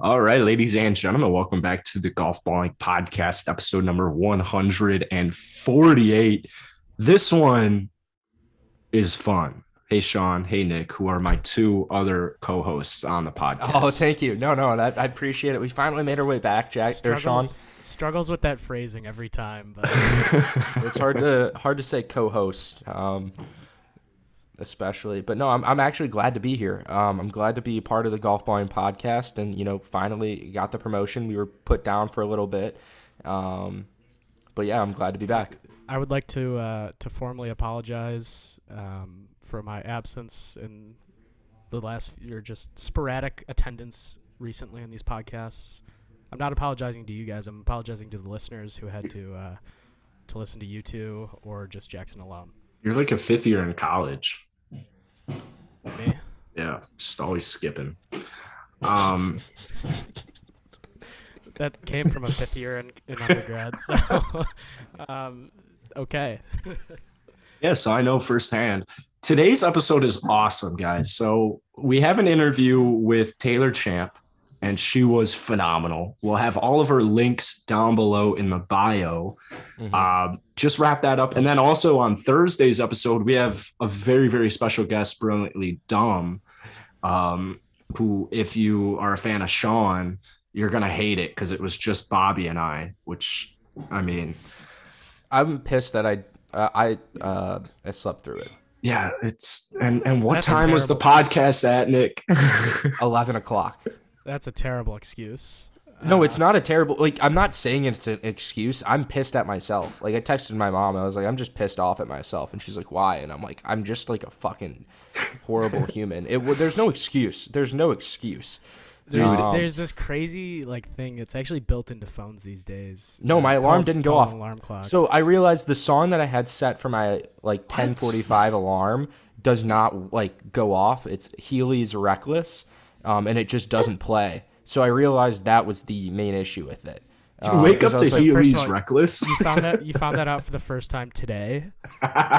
All right, ladies and gentlemen, welcome back to the Golf Balling Podcast, episode number 148. This one is fun. Hey, Sean. Hey, Nick, who are my two other co hosts on the podcast. Oh, thank you. No, no, that, I appreciate it. We finally made our way back, Jack or Sean. Struggles, struggles with that phrasing every time, but It's hard to hard to say co-host, um, especially. But no, I'm I'm actually glad to be here. Um, I'm glad to be part of the Golf Balling podcast, and you know, finally got the promotion. We were put down for a little bit, um, but yeah, I'm glad to be back. I would like to uh, to formally apologize um, for my absence in the last year, just sporadic attendance recently on these podcasts. I'm not apologizing to you guys. I'm apologizing to the listeners who had to uh, to listen to you two or just Jackson alone. You're like a fifth year in college. Yeah, just always skipping. Um, That came from a fifth year in, in undergrad. So, um, okay. Yeah, so I know firsthand. Today's episode is awesome, guys. So we have an interview with Taylor Champ, and she was phenomenal. We'll have all of her links down below in the bio. Mhm. Um, just wrap that up. And then also on Thursday's episode, we have a very, very special guest, Brilliantly Dumb, um, who, if you are a fan of Sean, you're going to hate it because it was just Bobby and I, which, I mean, I'm pissed that I uh, I uh, I slept through it. Yeah, it's and and what That's time was the podcast at, Nick? Eleven o'clock. That's a terrible excuse. No, Uh, it's not a terrible. Like I'm not saying it's an excuse. I'm pissed at myself. Like I texted my mom. I was like, I'm just pissed off at myself, and she's like, Why? And I'm like, I'm just like a fucking horrible human. It there's no excuse. There's no excuse. There's, Um, there's this crazy like thing. It's actually built into phones these days. No, uh, my alarm called- didn't go off. Alarm clock. So I realized the song that I had set for my like 10:45 alarm does not like go off. It's Healy's Reckless, um, and it just doesn't play. So I realized that was the main issue with it. Um, Wake because up to was like, first Healy's all, Reckless. you found that you found that out for the first time today.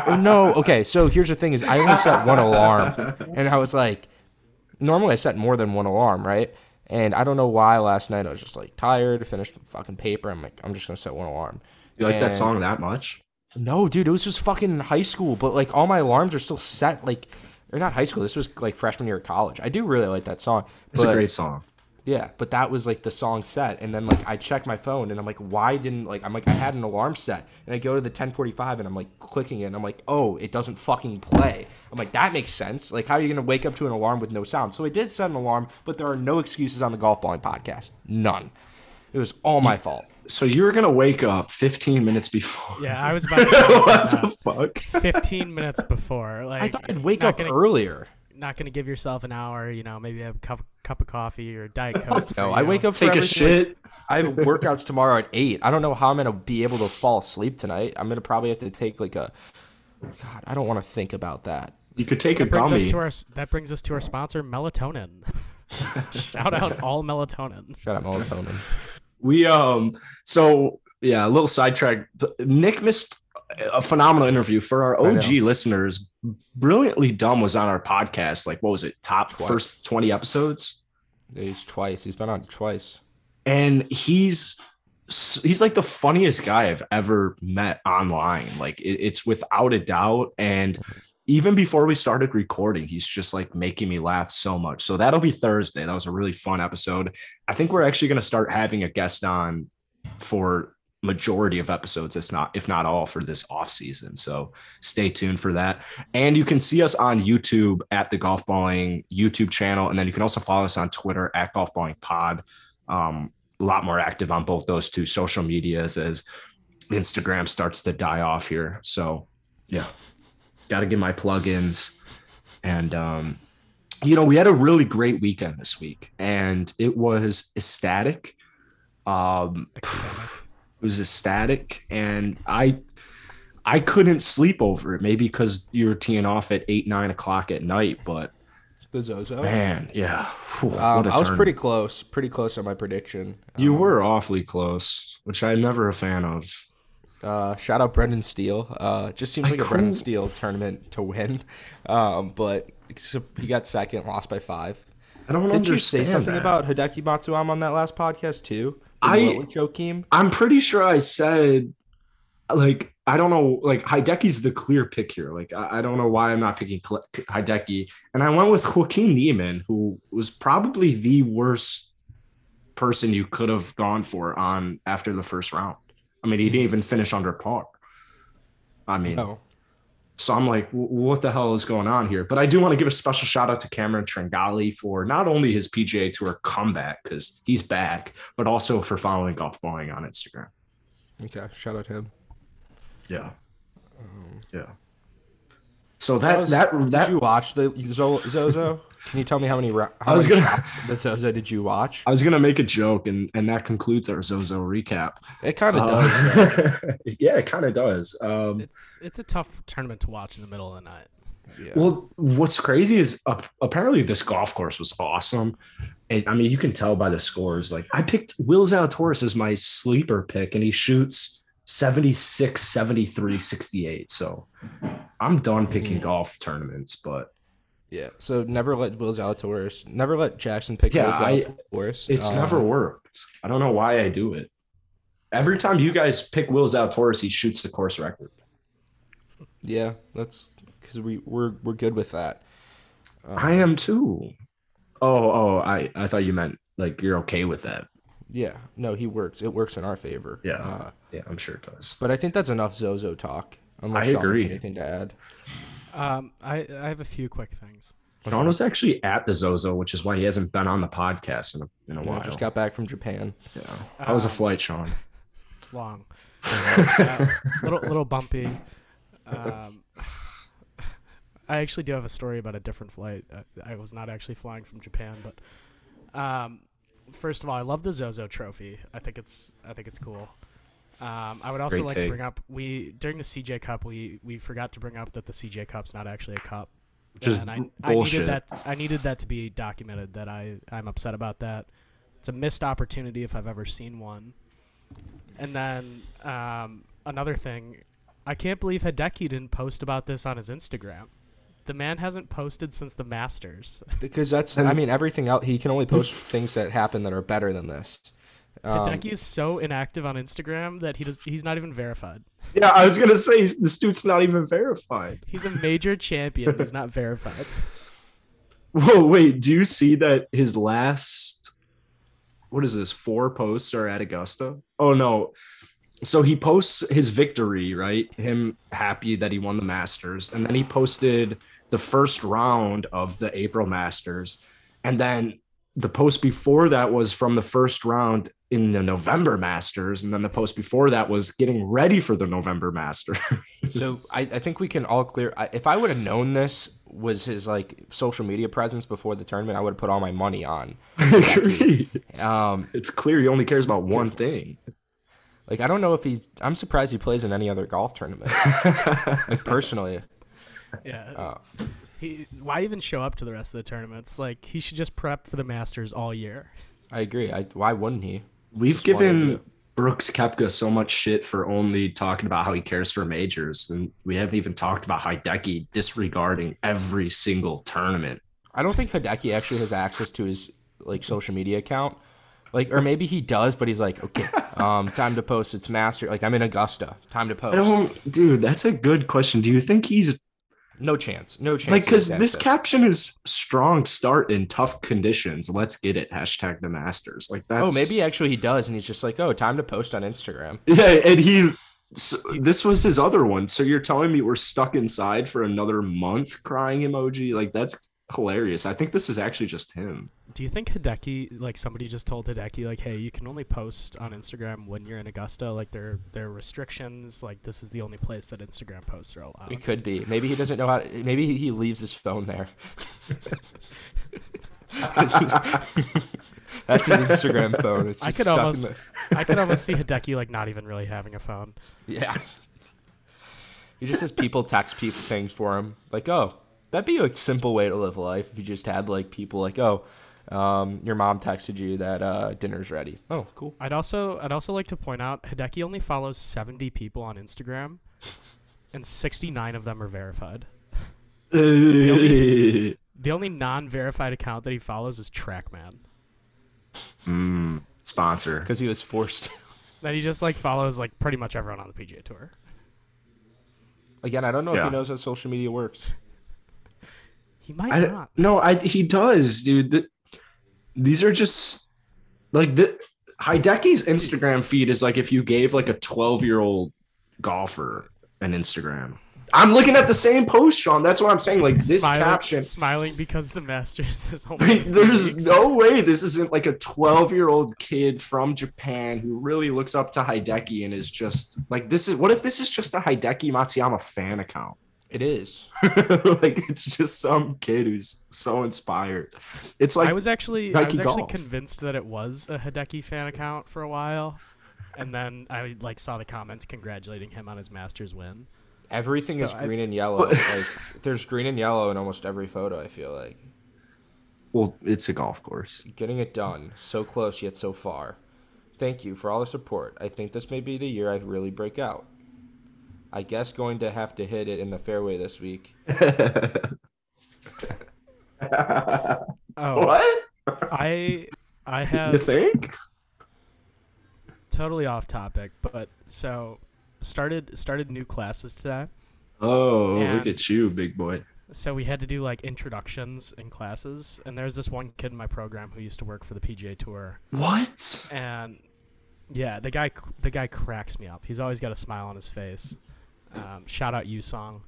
Oh, no, okay. So here's the thing: is I only set one alarm, and I was like, normally I set more than one alarm, right? And I don't know why last night I was just like tired, finished the fucking paper. I'm like, I'm just gonna set one alarm. You like that song that much? No, dude, it was just fucking high school, but like all my alarms are still set. Like, or not high school. This was like freshman year of college. I do really like that song. It's but, a great song. Yeah, but that was like the song set, and then like I check my phone, and I'm like, why didn't like I'm like I had an alarm set, and I go to the 10:45, and I'm like clicking it, and I'm like, oh, it doesn't fucking play. I'm like, that makes sense. Like, how are you gonna wake up to an alarm with no sound? So I did set an alarm, but there are no excuses on the golf balling podcast. None. It was all my fault. So you were gonna wake up 15 minutes before. Yeah, I was about to say what the uh, fuck? 15 minutes before. Like I thought I'd wake up gonna, earlier. Not gonna give yourself an hour. You know, maybe have a cup, cup of coffee or diet coke. No, I know. wake up Take a shit. I have workouts tomorrow at eight. I don't know how I'm gonna be able to fall asleep tonight. I'm gonna probably have to take like a. God, I don't want to think about that. You could take a That brings us gummy. to our that brings us to our sponsor, melatonin. Shout out all melatonin. Shout out melatonin. We um. So yeah, a little sidetrack. Nick missed a phenomenal interview for our OG listeners. Brilliantly dumb was on our podcast. Like what was it? Top Twice. first 20 episodes. He's twice. He's been on twice. and he's he's like the funniest guy I've ever met online. Like it, it's without a doubt. And even before we started recording, he's just like making me laugh so much. So that'll be Thursday. That was a really fun episode. I think we're actually going to start having a guest on for majority of episodes if not if not all for this off season so stay tuned for that and you can see us on youtube at the golf balling youtube channel and then you can also follow us on twitter at golf balling pod um, a lot more active on both those two social medias as Instagram starts to die off here. So, yeah, got to get my plugins. And, um, you know, we had a really great weekend this week and it was ecstatic. Um, it was ecstatic and I, I couldn't sleep over it. Maybe because you were teeing off at eight, nine o'clock at night, but The Zozo. man, yeah. Whew, Um, I was pretty close. Pretty close on my prediction. You Um, were awfully close, which I'm never a fan of. Uh, shout out Brendan Steele. Uh, just seems I like a Brendan Steele tournament to win. Um, but he got second, lost by five. I don't Did you understand say something that. about Hideki Matsuyama on that last podcast too? I- Joakim. I'm pretty sure I said like I don't know like Hideki's the clear pick here. Like I, I don't know why I'm not picking Hideki, and I went with Joaquin Niemann, who was probably the worst person you could have gone for on after the first round. I mean, he didn't even finish under par. I mean, Oh, so I'm like, "W- what the hell is going on here? But I do want to give a special shout out to Cameron Tringali for not only his PGA Tour comeback because he's back, but also for following Golf Balling on Instagram. okay. Shout out to him. Yeah, Um, yeah. So That that was- that Did that you watch the Zo- Zozo? Can you tell me how many ra- how I was many gonna- shots the Zozo did you watch? I was gonna make a joke, and and that concludes our Zozo recap. It kind of Uh, does. yeah, it kind of does. Um, It's it's a tough tournament to watch in the middle of the night. Yeah. Well, what's crazy is uh, apparently this golf course was awesome. And I mean, you can tell by the scores. Like, I picked Will Zalatoris as my sleeper pick, and he shoots 76, 73, 68. So I'm done picking Mhm. golf tournaments, but yeah. So never let Will Zalatoris, never let Jackson pick Yeah, Will I- Zalatoris. it's Um, never worked. I don't know why I do it. Every time you guys pick Will Zalatoris, he shoots the course record. Yeah, that's because we we're we're good with that. Um, I am too. Oh, oh, I, I thought you meant like you're okay with that. Yeah. No, he works. It works in our favor. Yeah. Uh, Yeah, I'm sure it does. but I think that's enough Zozo talk. Unless I Sean agree. Anything to add? Um, I I have a few quick things. Sean was actually at the Zozo, which is why he hasn't been on the podcast in a, in a Yeah, while. just got back from Japan. yeah. How was a Um, flight, Sean? long, Uh, little little bumpy. Um, I actually do have a story about a different flight. Uh, I was not actually flying from Japan, but um, first of all, I love the Zozo Trophy. I think it's I think it's cool. Um, I would also Great like take. to bring up we during the CJ Cup we we forgot to bring up that the CJ Cup's not actually a cup. Which is and I, b- I bullshit. needed that I needed that to be documented that I I'm upset about that. It's a missed opportunity if I've ever seen one. And then um, another thing, I can't believe Hideki didn't post about this on his Instagram. The man hasn't posted since the Masters. Because that's, I mean, everything else. He can only post things that happen that are better than this. Um, Hideki is so inactive on Instagram that he does he's not even verified. Yeah, I was gonna say this dude's not even verified. He's a major champion who's not verified. Whoa, wait, do you see that his last what is this? Four posts are at Augusta? Oh no. So he posts his victory, right? Him happy that he won the Masters, and then he posted the first round of the April Masters, and then the post before that was from the first round in the November Masters, and then the post before that was getting ready for the November Masters. So I, I think we can all clear. I, if I would have known this was his like social media presence before the tournament, I would have put all my money on. Agreed. Um, It's clear he only cares about one thing. like I don't know if he's. I'm surprised he plays in any other golf tournament. Like personally, Yeah. uh, He why even show up to the rest of the tournaments? Like he should just prep for the Masters all year. I agree. I, why wouldn't he? We've given Brooks Koepka so much shit for only talking about how he cares for majors, and we haven't even talked about Hideki disregarding every single tournament. I don't think Hideki actually has access to his like social media account. Like, or maybe he does, but he's like, okay, um, time to post. It's master. Like, I'm in Augusta. Time to I post. don't, dude. That's a good question. Do you think he's No chance. No chance. like because this caption is strong start in tough conditions. Let's get it. Hashtag the Masters. Like oh, that's Oh, maybe actually he does, and he's just like, oh, time to post on Instagram. Yeah, and he. So this was his other one. So you're telling me we're stuck inside for another month? Crying emoji. Like that's hilarious. I think this is actually just him. Do you think Hideki, like somebody just told Hideki, like, hey, you can only post on Instagram when you're in Augusta? Like, there there are restrictions. Like, this is the only place that Instagram posts are allowed. It could be. Maybe he doesn't know how. To, maybe he leaves his phone there. That's his Instagram phone. It's I could stuck almost- in the. I could almost see Hideki like not even really having a phone. Yeah. He just has people text people things for him. Like, oh, that'd be a simple way to live life if you just had like people like, oh, um, your mom texted you that uh, dinner's ready. Oh, cool. I'd also I'd also like to point out Hideki only follows 70 people on Instagram, and 69 of them are verified. The only non-verified account that he follows is Trackman. Mm, sponsor. Because he was forced. That he just like follows like pretty much everyone on the PGA Tour. Again, I don't know if he knows how social media works. He might I, not. no, I he does, dude. The, these are just like the Hideki's Instagram feed is like if you gave like a 12 year old golfer an Instagram. I'm looking at the same post, Sean. That's what I'm saying. Like this smiling, caption. smiling because the Masters is only. in a few There's weeks. no way this isn't like a 12 year old kid from Japan who really looks up to Hideki and is just like, this is what if this is just a Hideki Matsuyama fan account? It is. like, it's just some kid who's so inspired. It's like, I was actually I was actually Golf. convinced that it was a Hideki fan account for a while, and then I like saw the comments congratulating him on his Masters win. Everything is No, I- green and yellow. like there's green and yellow in almost every photo. I feel like well, it's a golf course. getting it done. So close yet so far. Thank you for all the support. I think this may be the year I really break out. I guess going to have to hit it in the fairway this week. Oh, what? I I have You think? totally off topic, but so started started new classes today. Oh, Yeah. look at you, big boy. So we had to do like introductions in classes, and there's this one kid in my program who used to work for the PGA Tour, What? and yeah, the guy the guy cracks me up. He's always got a smile on his face. Um, shout out you song.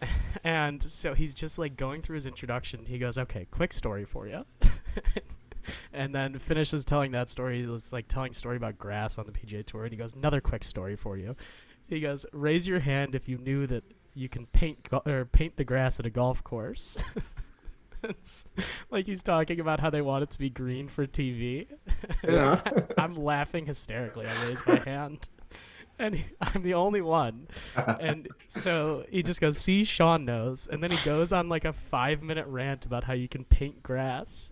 and so he's just like going through his introduction. He goes, "Okay, quick story for you," and then finishes telling that story. He was like telling story about grass on the PGA Tour, and he goes, "Another quick story for you." He goes, "Raise your hand if you knew that you can paint go- or paint the grass at a golf course." it's like he's talking about how they want it to be green for TV. Yeah. I'm laughing hysterically. I raise my hand, and he, I'm the only one. And so he just goes, "See, Sean knows," and then he goes on like a five minute rant about how you can paint grass.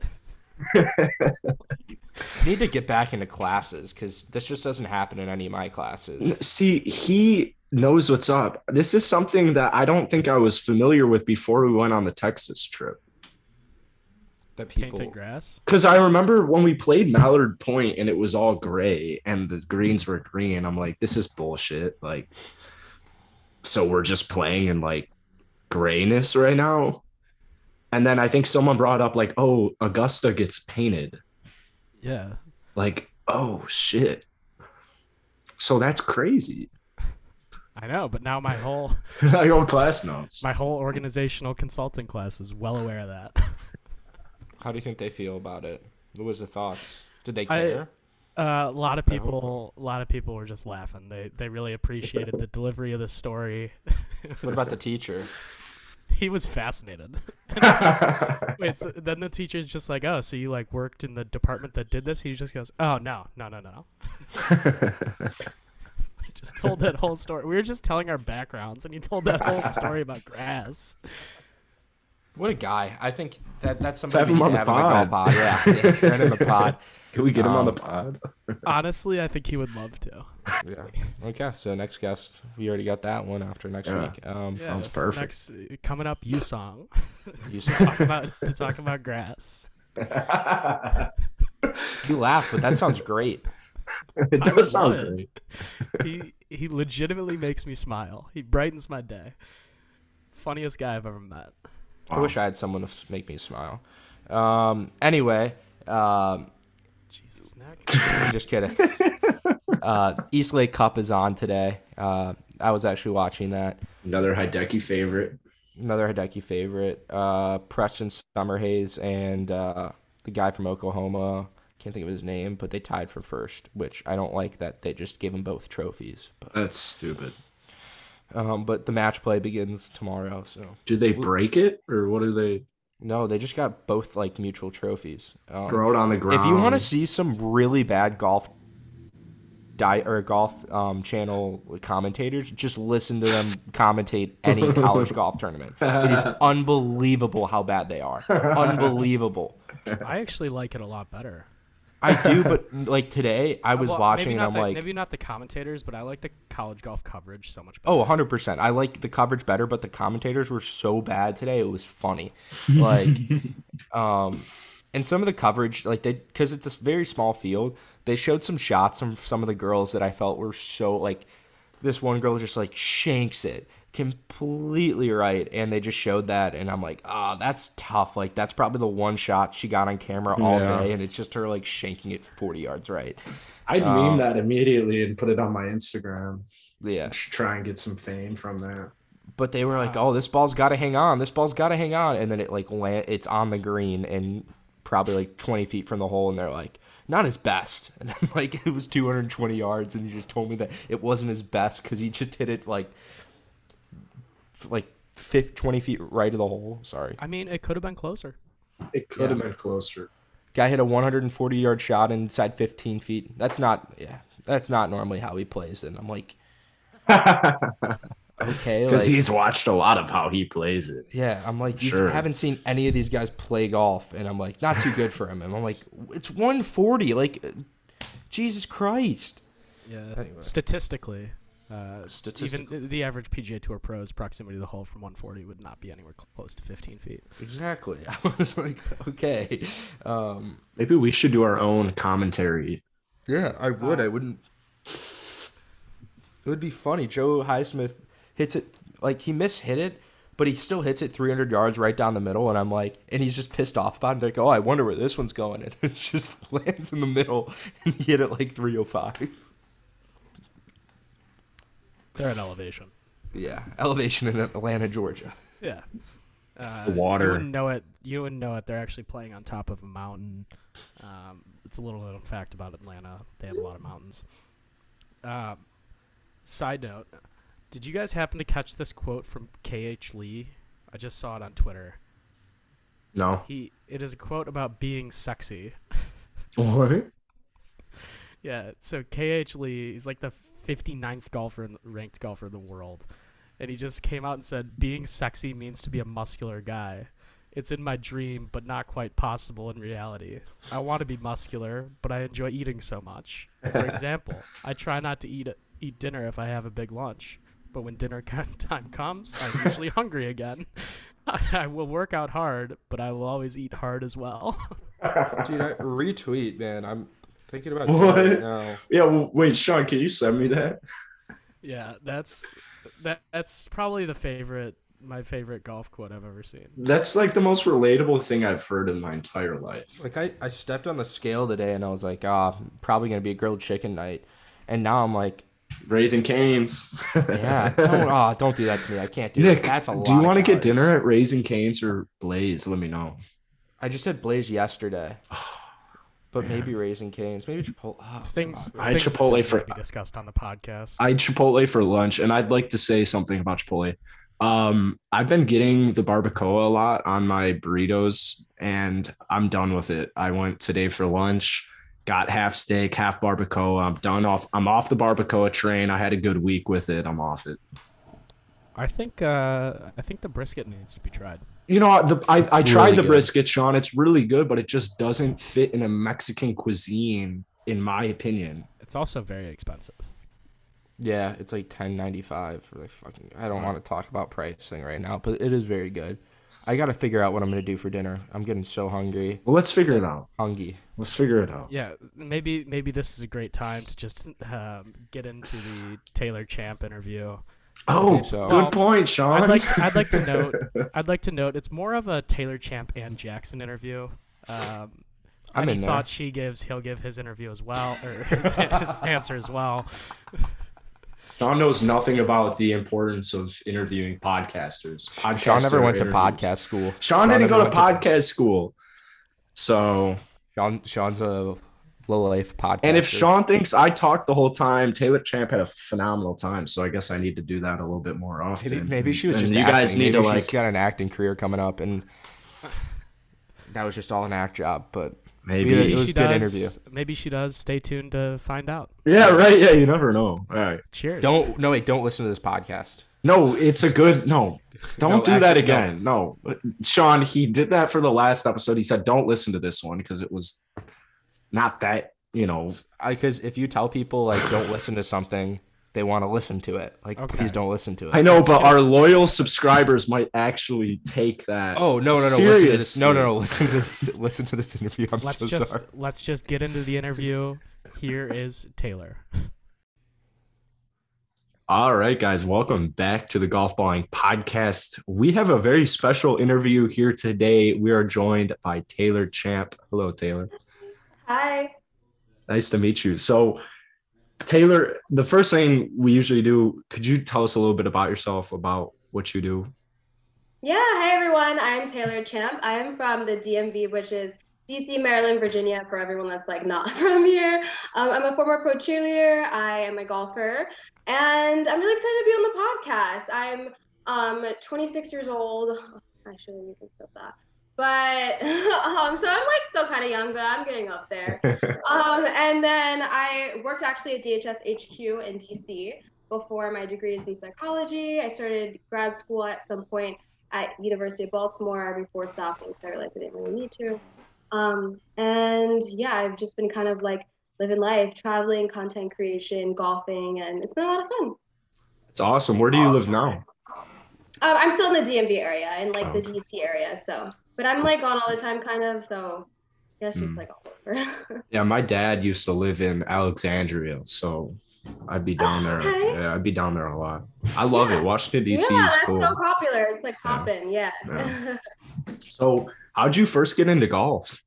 I need to get back into classes because this just doesn't happen in any of my classes. See, he knows what's up. This is something that I don't think I was familiar with before we went on the Texas trip. That people. Painting grass. Because I remember when we played Mallard Point and it was all gray and the greens were green. I'm like, this is bullshit. Like, so we're just playing in like grayness right now. And then I think someone brought up, like, oh, Augusta gets painted. Yeah. Like, oh, shit. So that's crazy. I know, but now my whole my own class notes. my whole organizational consulting class is well aware of that. How do you think they feel about it? What was the thoughts? Did they I- care? Uh, a lot of people, a lot of people were just laughing. They they really appreciated the delivery of the story. It what about the teacher? He was fascinated. Wait, so then the teacher's just like, "Oh, so you like worked in the department that did this?" He just goes, "Oh no, no, no, no." Just told that whole story. We were just telling our backgrounds, and he told that whole story about grass. What a guy! I think that that's have somebody him we on need the to have in the pod. Yeah, yeah, right in the pod. Can we get him on the Um, pod? Honestly, I think he would love to. Yeah. Okay, so next guest, we already got that one after next Yeah. week. Um, Sounds perfect. Next, coming up, you song you, to talk about to talk about grass. you laugh, but that sounds great. it does sound it. great. He he legitimately makes me smile. He brightens my day. Funniest guy I've ever met. I wish I had someone to make me smile. Um, anyway, um, Jesus, Nick. I'm just kidding. Uh, East Lake Cup is on today. Uh, I was actually watching that. Another Hideki favorite. Another Hideki favorite. Uh, Preston Summerhays and uh, the guy from Oklahoma. Can't think of his name, but they tied for first, which I don't like that they just gave them both trophies. But, That's stupid. Um, but the match play begins tomorrow, so Did they break it or what do they no, they just got both like mutual trophies. Um, throw it on the ground? If you want to see some really bad golf di- or golf um, channel commentators, just listen to them commentate any college golf tournament. It is unbelievable how bad they are. Unbelievable. I actually like it a lot better. I do, but like today, I was Well, watching and I'm the, like, maybe not the commentators, but I like the college golf coverage so much better. oh, 100 percent. I like the coverage better, but the commentators were so bad today. It was funny, like, um, and some of the coverage, like they, because it's a very small field, they showed some shots from some of the girls that I felt were so like, this one girl just like shanks it completely right, and they just showed that, and I'm like, ah, that's tough. Like that's probably the one shot she got on camera all Yeah. day, and it's just her like shanking it 40 yards right. I'd Um, meme that immediately and put it on my Instagram. Yeah. Try and get some fame from that. but they were like, "Oh, this ball's got to hang on. This ball's got to hang on." And then it like land, it's on the green and probably like 20 feet from the hole, and they're like, "Not his best." And I'm like, "It was 220 yards," and you just told me that it wasn't his best because he just hit it like like 50, 20 feet right of the hole. Sorry, I mean, it could have been closer. It could have been closer. guy hit a 140 yard shot inside 15 feet. That's not yeah, that's not normally how he plays. And I'm like, okay, Because like, he's watched a lot of how he plays it. Yeah, I'm like, you Sure. haven't seen any of these guys play golf, and I'm like, not too good for him. And I'm like, it's 140. Like, Jesus Christ. Yeah. Anyway. Statistically, uh, Statistically. even the average PGA Tour pro's proximity to the hole from 140 would not be anywhere close to 15 feet. Exactly. I was like, okay. Um, Maybe we should do our own commentary. yeah, I would. I wouldn't. It would be funny. Joe Highsmith hits it like he mishit it, but he still hits it 300 yards right down the middle, and I'm like, and he's just pissed off about it. Like, oh, I wonder where this one's going, and it just lands in the middle, and he hit it like 305. They're at elevation. Yeah, elevation in Atlanta, Georgia. Yeah. Uh, The water. You wouldn't know it. You wouldn't know it. They're actually playing on top of a mountain. Um, it's a little known fact about Atlanta. They have a lot of mountains. Um, side note: Did you guys happen to catch this quote from K.H. Lee? I just saw it on Twitter. No. He it is a quote about being sexy. What? Yeah, so KH Lee, he's like the 59th golfer in, ranked golfer in the world. And he just came out and said, "Being sexy means to be a muscular guy. It's in my dream, but not quite possible in reality. I want to be muscular, but I enjoy eating so much. For example, I try not to eat eat dinner if I have a big lunch, but when dinner time comes, I'm usually hungry again. I will work out hard, but I will always eat hard as well." Dude, I, retweet, man. I'm thinking about What? doing it now. Yeah, well, wait, Sean, can you send me that? Yeah, that's that. That's probably the favorite, my favorite golf quote I've ever seen. That's like the most relatable thing I've heard in my entire life. Like I, I stepped on the scale today and I was like, ah, probably gonna be a grilled chicken night. And now I'm like, Raising Canes. yeah, don't ah, don't do that to me. I can't do Nick, that. That's a lot. do you want to get dinner at Raising Canes or Blaze? Let me know. I just had Blaze yesterday. But maybe Raising Canes, maybe Chipotle. Oh, Things, God. I had things Chipotle for- be discussed on the podcast. I had Chipotle for lunch, and I'd like to say something about Chipotle. Um, I've been getting the barbacoa a lot on my burritos, and I'm done with it. I went today for lunch, got half steak, half barbacoa. I'm done off. I'm off the barbacoa train. I had a good week with it. I'm off it. I think, uh, I think the brisket needs to be tried. You know, the, I, I tried really the good. brisket, Sean. It's really good, but it just doesn't fit in a Mexican cuisine, in my opinion. It's also very expensive. Yeah, it's like ten ninety five for like fucking. I don't want to talk about pricing right now, but it is very good. I got to figure out what I'm gonna do for dinner. I'm getting so hungry, Well, let's figure it out. hungry. Let's figure it out. Yeah, maybe maybe this is a great time to just um, get into the Taylor Champ interview. Oh, think so. good Well, point, Sean. I'd like to, I'd like to note I'd like to note it's more of a Taylor Champ and Jackson interview. Um, I'm any in there. thought she gives, he'll give his interview as well, or his, his answer as well. Sean knows nothing about the importance of interviewing podcasters. Sean never went to podcast school. Sean, didn't go to went podcast school. So, Sean, Sean's a low life podcast. and if Sean thinks I talked the whole time, Taylor Champ had a phenomenal time. So I guess I need to do that a little bit more often. maybe, maybe she was And just you acting. guys need maybe to she's like got an acting career coming up, and that was just all an act job. But maybe. Yeah, it was she a good does, interview. Maybe she does. Stay tuned to find out. yeah, right. Yeah, you never know. All right. Cheers. don't no wait, don't listen to this podcast. No, it's a good no. Don't No, do that actually, no. again. No. Sean, he did that for the last episode. He said, "Don't listen to this one because it was not that you know. Because if you tell people like don't listen to something, they want to listen to it. Like Okay. please don't listen to it. I know, but just- our loyal subscribers might actually take that. Oh no no no! Listen to this. No no no! Listen to this. Listen to this interview. I'm Let's so just sorry. let's just get into the interview. Here is Taylor. All right, guys, welcome back to the Golf Balling Podcast. We have a very special interview here today. We are joined by Taylor Champ. Hello, Taylor. Hi. Nice to meet you. So, Taylor, the first thing we usually do, could you tell us a little bit about yourself, about what you do? Yeah, hi everyone. I'm Taylor Champ. I am from the DMV, which is DC, Maryland, Virginia, for everyone that's like not from here. Um, I'm a former pro cheerleader. I am a golfer, and I'm really excited to be on the podcast. I'm um 26 years old. I shouldn't even said that. But um, so I'm like still kind of young, but I'm getting up there. Um, and then I worked actually at DHS HQ in DC before my degree is in psychology. I started grad school at some point at University of Baltimore before stopping, because I realized I didn't really need to. Um, and yeah, I've just been kind of like living life, traveling, content creation, golfing, and it's been a lot of fun. It's awesome. Where do you live now? Um, I'm still in the DMV area and like the Okay. DC area, so but I'm like on all the time, kind of. So yeah, she's Mm. like all over. Yeah, my dad used to live in Alexandria, so I'd be down there. Okay. Yeah, I'd be down there a lot. I love Yeah. it. Washington D.C. yeah, is that's cool. so popular. It's like popping. yeah. Yeah. So, how'd you first get into golf?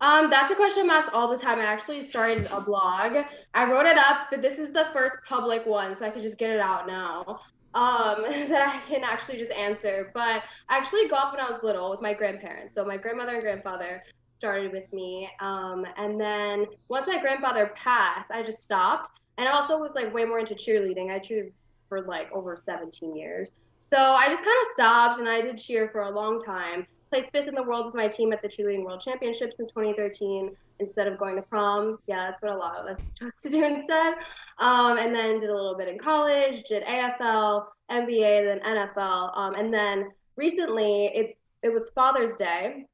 Um, that's a question I'm asked all the time. I actually started a blog. I wrote it up, but this is the first public one, so I could just get it out now. Um, that I can actually just answer. But I actually golfed when I was little with my grandparents. So my grandmother and grandfather started with me. Um, and then once my grandfather passed, I just stopped. And I also was like way more into cheerleading. I cheered for like over 17 years. So I just kind of stopped and I did cheer for a long time placed fifth in the world with my team at the cheerleading world championships in 2013 instead of going to prom. Yeah that's what a lot of us chose to do instead. Um, and then did a little bit in college did afl nba then nfl um, and then recently it, it was father's day.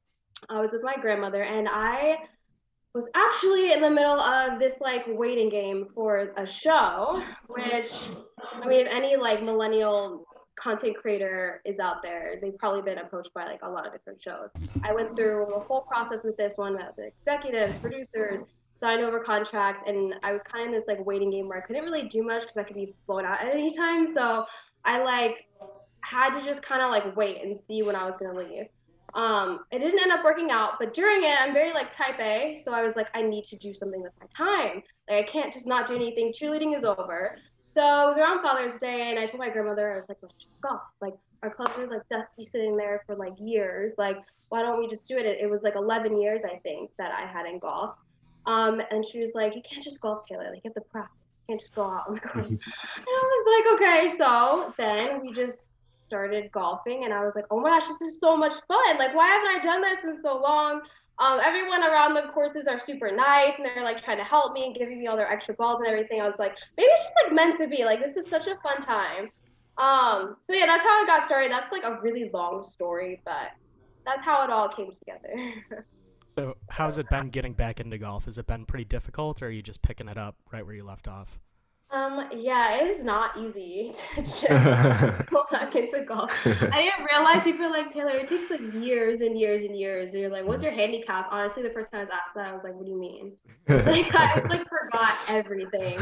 I was with my grandmother and i was actually in the middle of this like waiting game for a show which i mean if any like millennial content creator is out there, they've probably been approached by like a lot of different shows. I went through a whole process with this one with the executives, producers, signed over contracts, and I was kind of in this like waiting game where I couldn't really do much because I could be blown out at any time. So I like had to just kind of like wait and see when I was gonna leave. Um, it didn't end up working out, but during it, I'm very like type A, so I was like, I need to do something with my time. Like I can't just not do anything. Cheerleading is over. So it was around Father's Day, and I told my grandmother, I was like, let's just golf. Like, our clubs was like dusty sitting there for like years. Like, why don't we just do it? It, it was like 11 years, I think, that I had in golf. Um, and she was like, you can't just golf, Taylor. Like, you have to practice. You can't just go out on the course. and I was like, okay. So then we just started golfing, and I was like, oh my gosh, this is so much fun. Like, why haven't I done this in so long? Um, everyone around the courses are super nice and they're like trying to help me and giving me all their extra balls and everything. I was like, maybe it's just like meant to be. Like this is such a fun time. Um, so yeah, that's how it got started. That's like a really long story, but that's how it all came together. So, how's it been getting back into golf? Has it been pretty difficult, or are you just picking it up right where you left off? Um, yeah, it is not easy to just go back into golf. I didn't realize you are like Taylor. It takes like years and years and years. And you're like, what's your handicap? Honestly, the first time I was asked that, I was like, what do you mean? like I like forgot everything.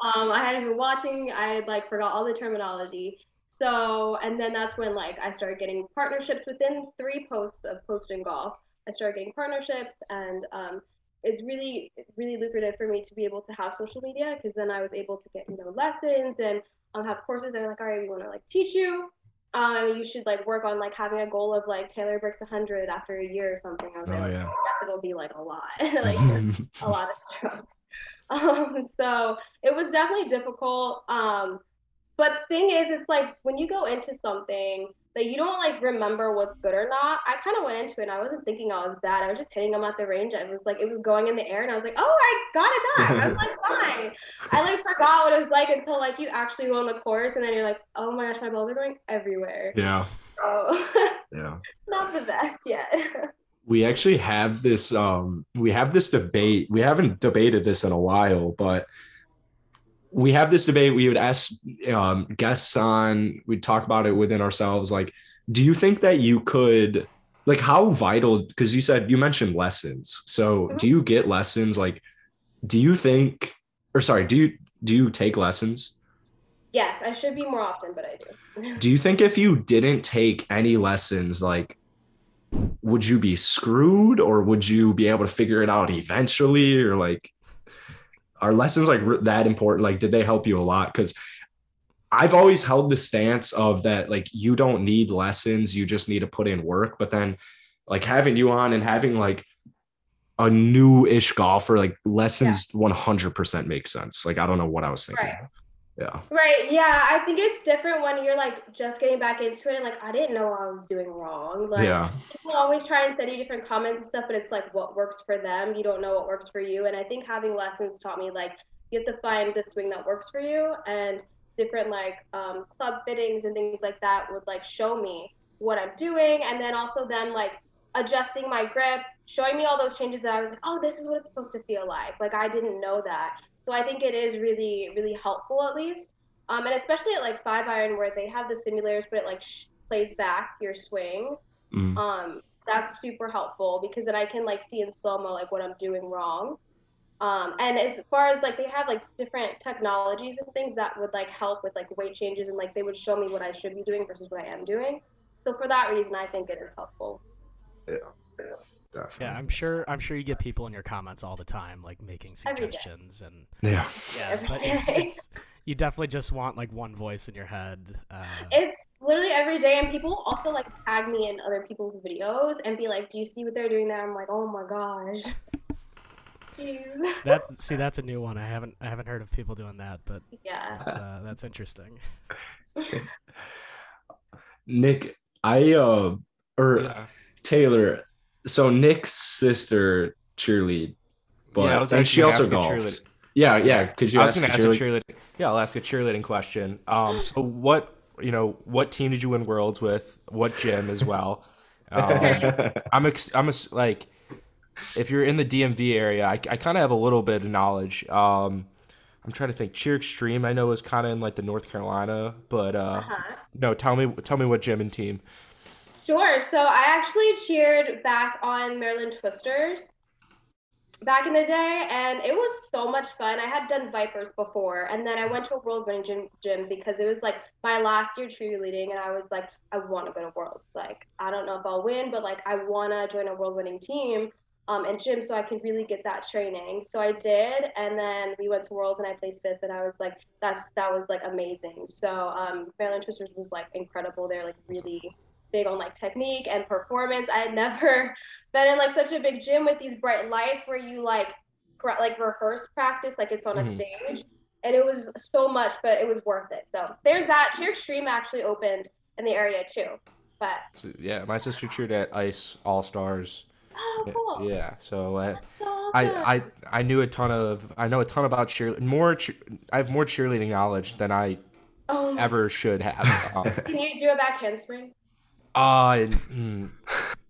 Um, I hadn't been watching. I like forgot all the terminology. So and then that's when like I started getting partnerships within three posts of posting golf. I started getting partnerships and um, it's really really lucrative for me to be able to have social media because then I was able to get you know lessons and um, have courses that are like all right we want to like teach you um, you should like work on like having a goal of like Taylor breaks 100 after a year or something. I was Oh, like, yeah. It'll be like a lot, like a lot of strokes. Um, so it was definitely difficult. Um, but the thing is, it's like when you go into something that you don't like remember what's good or not. I kind of went into it and I wasn't thinking I was bad. I was just hitting them at the range. I was like, it was going in the air and I was like, oh, I got it back. I was like, fine. I like forgot what it was like until like you actually go on the course and then you're like, oh my gosh, my balls are going everywhere. yeah, So yeah. not the best yet. we actually have this um we have this debate we haven't debated this in a while but we have this debate. We would ask um, guests on we'd talk about it within ourselves. Like do you think that you could like how vital because you said you mentioned lessons. So Mhm. do you get lessons? Like do you think or sorry do you do you take lessons? Yes, I should be more often, but I do. do you think if you didn't take any lessons like would you be screwed or would you be able to figure it out eventually? Or like are lessons like that important? Like did they help you a lot? Because i've always held the stance of that like you don't need lessons you just need to put in work. But then like having you on and having like a new-ish golfer like lessons 100% make sense. Like i don't know what i was thinking Right. Yeah Right. Yeah. I think it's different when you're like just getting back into it and like I didn't know I was doing wrong. Like yeah people always try and send you different comments and stuff, but it's like what works for them. You don't know what works for you. And I think having lessons taught me like you have to find the swing that works for you and different like um, club fittings and things like that would like show me what I'm doing and then also then like adjusting my grip, showing me all those changes that I was like, oh, this is what it's supposed to feel like. Like I didn't know that. So I think it is really, really helpful at least. Um, and especially at like five iron where they have the simulators, but it like sh- plays back your swings. Mm. Um, that's super helpful because then I can like see in slow mo like what I'm doing wrong. Um, and as far as like they have like different technologies and things that would like help with like weight changes and like they would show me what I should be doing versus what I am doing. So for that reason, I think it is helpful. Definitely Yeah, I'm sure. I'm sure you get people in your comments all the time, like making suggestions and yeah yeah. But it, it's you definitely just want like one voice in your head. Uh, It's literally every day, and people also like tag me in other people's videos and be like, "Do you see what they're doing there?" I'm like, "Oh my gosh." Jeez. that see, that's a new one. I haven't I haven't heard of people doing that, but Yeah. that's uh, that's interesting. Nick, I uh or Yeah. Taylor, so Nick's sister cheerlead, but yeah, I was and she also gonna ask a golfed. Yeah, yeah. Could you I was ask going to a ask a cheerleading. Yeah, I'll ask a cheerleading question. Um, so what you know, what team did you win worlds with? What gym as well? Um, I'm ex- I'm ex- like, if you're in the DMV area, I, I kind of have a little bit of knowledge. Um, I'm trying to think. Cheer Extreme, I know is kind of in like the North Carolina, but uh, Uh-huh. no, tell me tell me what gym and team. Sure. So I actually cheered back on Maryland Twisters back in the day, and it was so much fun. I had done Vipers before, and then I went to a World Winning Gym, gym because it was like my last year cheerleading, and I was like, I want to go to Worlds. Like, I don't know if I'll win, but like, I want to join a World Winning team. Um, and gym, so I can really get that training. So I did, and then we went to Worlds, and I placed fifth, and I was like, that's that was like amazing. So um, Maryland Twisters was like incredible. They're like really big on like technique and performance. I had never been in like such a big gym with these bright lights where you like like rehearse practice like it's on a Mhm. stage, and it was so much, but it was worth it. So there's that. Cheer Extreme actually opened in the area too, but So, yeah, my sister cheered at Ice All Stars. oh cool. Yeah, so uh, awesome. I, I I knew a ton of I know a ton about cheer more cheer, I have more cheerleading knowledge than I oh, ever should have. Um, Can you do a back handspring? Uh, mm,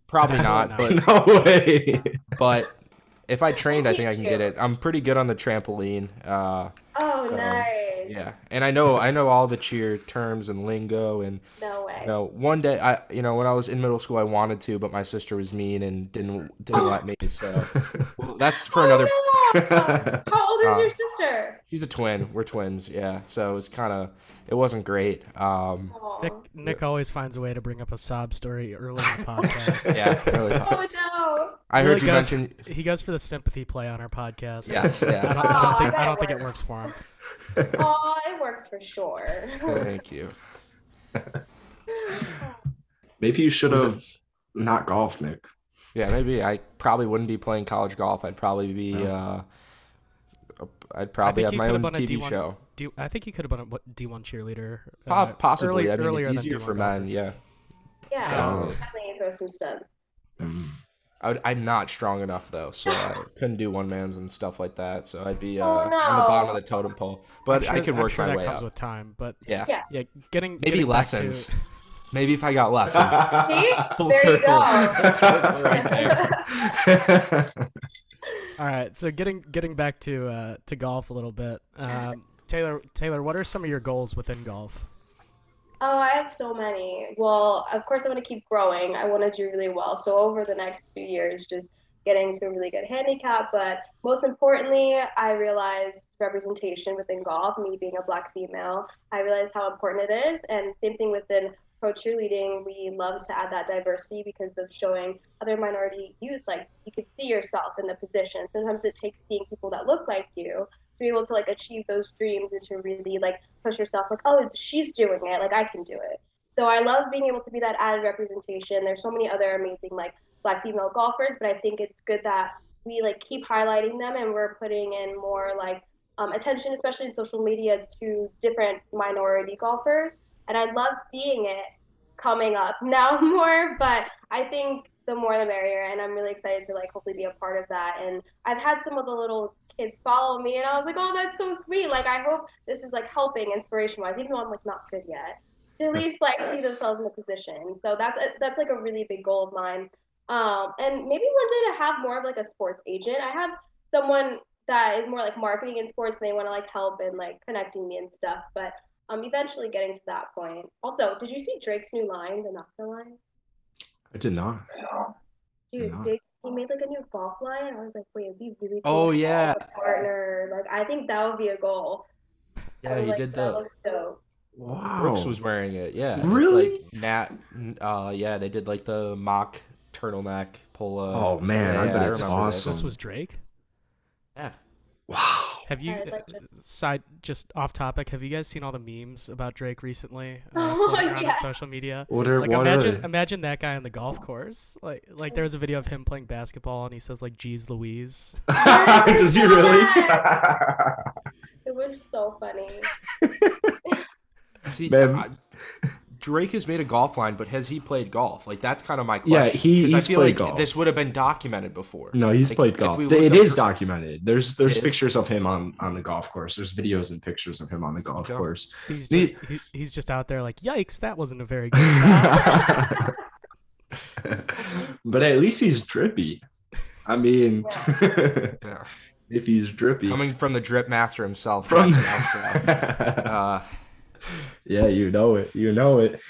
probably not, but no way. but if I trained, I think I can get it. I'm pretty good on the trampoline. Uh, Oh, So, nice. yeah, and I know I know all the cheer terms and lingo and No way. you know one day I you know when I was in middle school I wanted to, but my sister was mean and didn't didn't let me. So well, that's for another. Oh, no. How old is Uh, your sister? She's a twin. We're twins. Yeah. So it was kind of it wasn't great. Um, Aw. Nick Nick always finds a way to bring up a sob story early in the podcast. yeah, Early really. Oh no. I Really heard you goes- mention. He goes for the sympathy play on our podcast. Yes. I Yeah. don't, I don't I think I it don't think it works. works for him. Oh, it works for sure. Thank you. Maybe you should have not golfed, Nick. Yeah, maybe I probably wouldn't be playing college golf. I'd probably be. Uh, I'd probably have my own been a TV D1 show. Do I think you could have been a what- D1 cheerleader? Uh, possibly. early- I mean, earlier it's than easier D1 for golfer. men. Yeah. yeah, Definitely. definitely throw some stunts. Mm. I would, I'm not strong enough though, so I couldn't do one mans and stuff like that. So I'd be uh, Oh, on the bottom of the totem pole. But sure- I could I'm work sure my that way comes up. with time, but Yeah. Yeah. yeah, getting Maybe getting back to- lessons. Maybe if I got lessons. See? Full there circle. you Circle right there. All right, so getting getting back to uh, to golf a little bit. Um, Taylor, Taylor, what are some of your goals within golf? Oh, I have so many. Well, of course, I want to keep growing. I want to do really well. So over the next few years, just getting to a really good handicap. But most importantly, I realized representation within golf. Me being a black female, I realized how important it is. And same thing within pro cheerleading. We love to add that diversity because of showing other minority youth. Like you could see yourself in the position. Sometimes it takes seeing people that look like you to be able to like achieve those dreams and to really like push yourself like oh she's doing it like i can do it so i love being able to be that added representation there's so many other amazing like black female golfers but i think it's good that we like keep highlighting them and we're putting in more like um, attention especially in social media to different minority golfers and i love seeing it coming up now more but i think the more the merrier and i'm really excited to like hopefully be a part of that and i've had some of the little kids follow me and I was like, oh, that's so sweet. Like, I hope this is like helping inspiration wise, even though I'm like not good yet, to at least like see themselves in the position. So that's a, that's like a really big goal of mine. Um, and maybe one day to have more of like a sports agent. I have someone that is more like marketing in sports and they want to like help and like connecting me and stuff. But um, eventually getting to that point. Also, did you see Drake's new line, the Nocta line? I did not. Dude, No. Drake, he made like a new golf line. I was like, wait, it'd be really cool. Oh, yeah. partner. Like, I think that would be a goal. Yeah, he like, did that the. Wow. Brooks was wearing it. Yeah. Really? It's like Nat. Uh, yeah, they did like the mock turtleneck polo. Oh man, I Yeah, bet I it's remember this. awesome. This was Drake. Yeah. Wow. Have you like uh, side just off topic? Have you guys seen all the memes about Drake recently? Uh, Oh, yeah. on social media. What are Like what imagine are imagine that guy on the golf course. Like like there was a video of him playing basketball and he says like "Geez Louise." Does he really? It was so funny. See, Man. I- Drake has made a golf line, but has he played golf? Like that's kind of my question. Yeah, question. he- 'cause he's I feel played like golf. this would have been documented before. no, he's Like, played golf. we It look is documented. There's there's It is? pictures of him on on the golf course. There's videos and pictures of him on the golf Okay. course. He's He- just he, he's just out there like, "Yikes, that wasn't a very good shot." but at least he's drippy. I mean, Yeah. if he's drippy Coming from the drip master himself, from Jackson uh, yeah, you know it. You know it.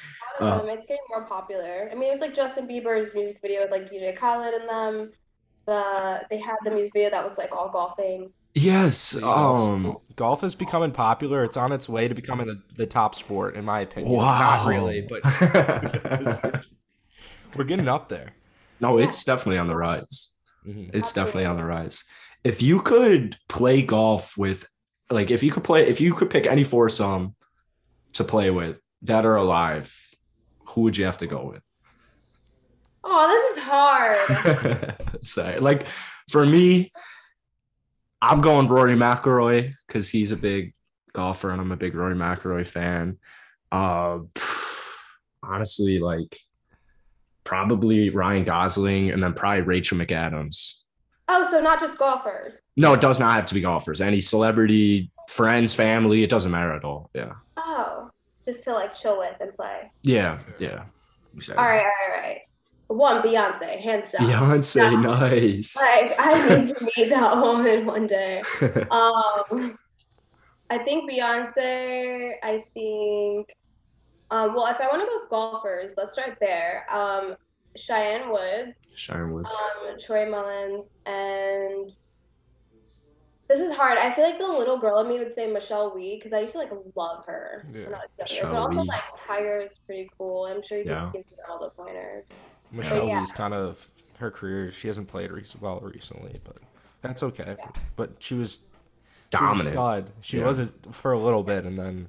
Uh, Um, it's getting more popular. I mean, it's like Justin Bieber's music video with like DJ Khaled in them. The they had the music video that was like all golfing. Yes. Um. golf is becoming popular. It's on its way to becoming the, the top sport, in my opinion. Wow. Not really, but we're getting up there. no, it's definitely on the rise. Mhm. It's definitely on the rise. If you could play golf with, like, if you could play, if you could pick any foursome to play with, dead or alive, who would you have to go with? Oh, this is hard. Sorry. Like for me, I'm going Rory McIlroy because he's a big golfer and I'm a big Rory McIlroy fan. Uh, honestly, like probably Ryan Gosling and then probably Rachel McAdams. oh, so not just golfers. No, it does not have to be golfers. Any celebrity, friends, family, it doesn't matter at all. Yeah. Oh, just to like chill with and play. Yeah. Yeah. Exactly. All right, all right, all right. One, Beyonce, hands down. Beyonce, nice. Like I need to meet that woman one day. Um, I think Beyonce. I think. Um, well, if I want to go with golfers, let's start there. Um, Cheyenne Woods, Cheyenne Woods. um, Troy Mullins, and this is hard. I feel like the little girl in me would say Michelle Wie because I used to like love her Yeah. when I was younger. Michelle but also Wie. like Tiger is pretty cool. I'm sure you Yeah. can give me all the pointers. Michelle yeah. Lee's kind of her career. She hasn't played re- well recently, but that's okay. Yeah. But she was she was Dominant. She Yeah. was a, for a little bit, and then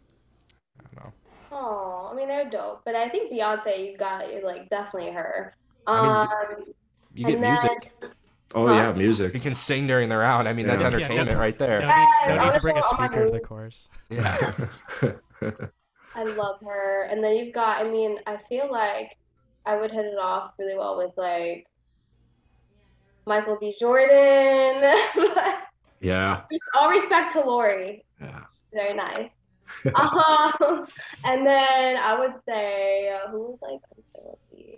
I don't know. Oh, I mean they're dope, but I think Beyonce, you got you're like definitely her. Um, I mean, You get and then- music. Oh Huh? yeah, You can sing during the round. I mean, that's Yeah. Yeah, entertainment no- right there. No need, no I need wanna bring a show all my speaker to the course. Yeah. I love her. And then you've got, I mean, I feel like I would hit it off really well with like Michael B. Jordan. yeah. Just all respect to Lori. Yeah. Very nice. um, and then I would say uh, who was like let's see.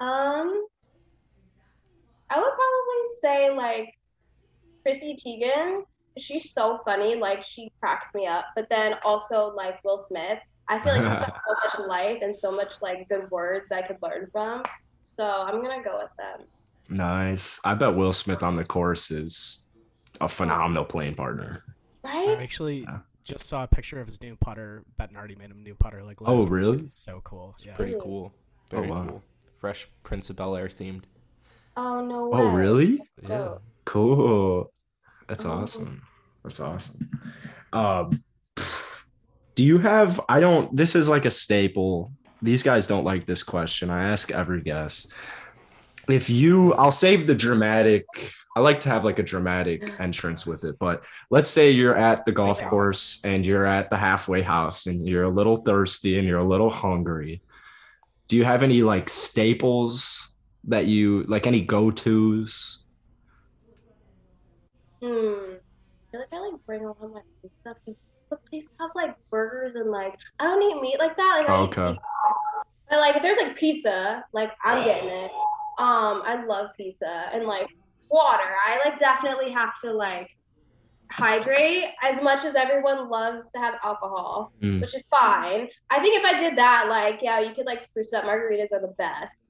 Um, I would probably say like Chrissy Teigen. She's so funny, like she cracks me up. But then also like Will Smith. I feel like he's got so much life and so much like good words I could learn from. So I'm gonna go with them. Nice. I bet Will Smith on the course is a phenomenal playing partner. Right. I actually Yeah. just saw a picture of his new putter. Bettinardi made him a new putter. Like, Oh, last week. really? It's so cool. Yeah. Pretty cool. Oh, Very wow. cool. Fresh Prince of Bel Air themed. Oh no way. Oh, really? Yeah. Oh. Cool. That's Oh. awesome. That's awesome. Um, do you have? I don't. This is like a staple. These guys don't like this question. I ask every guest. If you, I'll save the dramatic. I like to have like a dramatic entrance with it, but let's say you're at the golf course and you're at the halfway house and you're a little thirsty and you're a little hungry. Do you have any like staples that you like any go-tos? Hmm. I feel like I like bring all my food stuff because the place have like burgers and like I don't eat meat like that. Like I eat Okay. But like if there's like pizza, like I'm getting it. Um, I love pizza and like water. I like definitely have to like hydrate as much as everyone loves to have alcohol, Mm. which is fine. I think if I did that, like yeah, you could like spruce up. Margaritas are the best.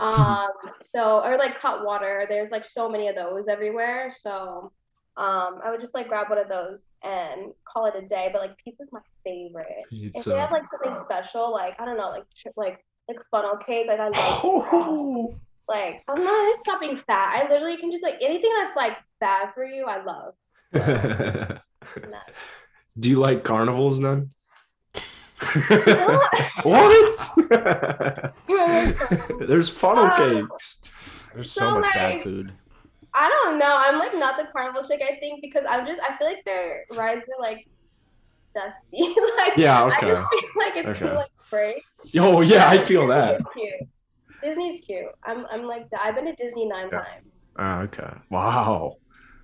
Um, so or like cut water. There's like so many of those everywhere. So um, I would just like grab one of those and call it a day. But like pizza's my favorite. If they have like something special, like I don't know, like ch- like like funnel cake, like I love. Oh. Like I'm not I'm fat. I literally can just like anything that's like bad for you, I love. Do you like carnivals then? What? what? There's funnel Uh, cakes. There's so, So, much bad food. I don't know. I'm like not the carnival chick. I think because I'm just I feel like their rides are like dusty. like Yeah, I okay. just feel like it's Okay. too like break. Oh yeah, I feel that. Disney's cute. Disney's cute. I'm I'm like I've been to Disney nine Yeah. times. Ah, okay. Wow.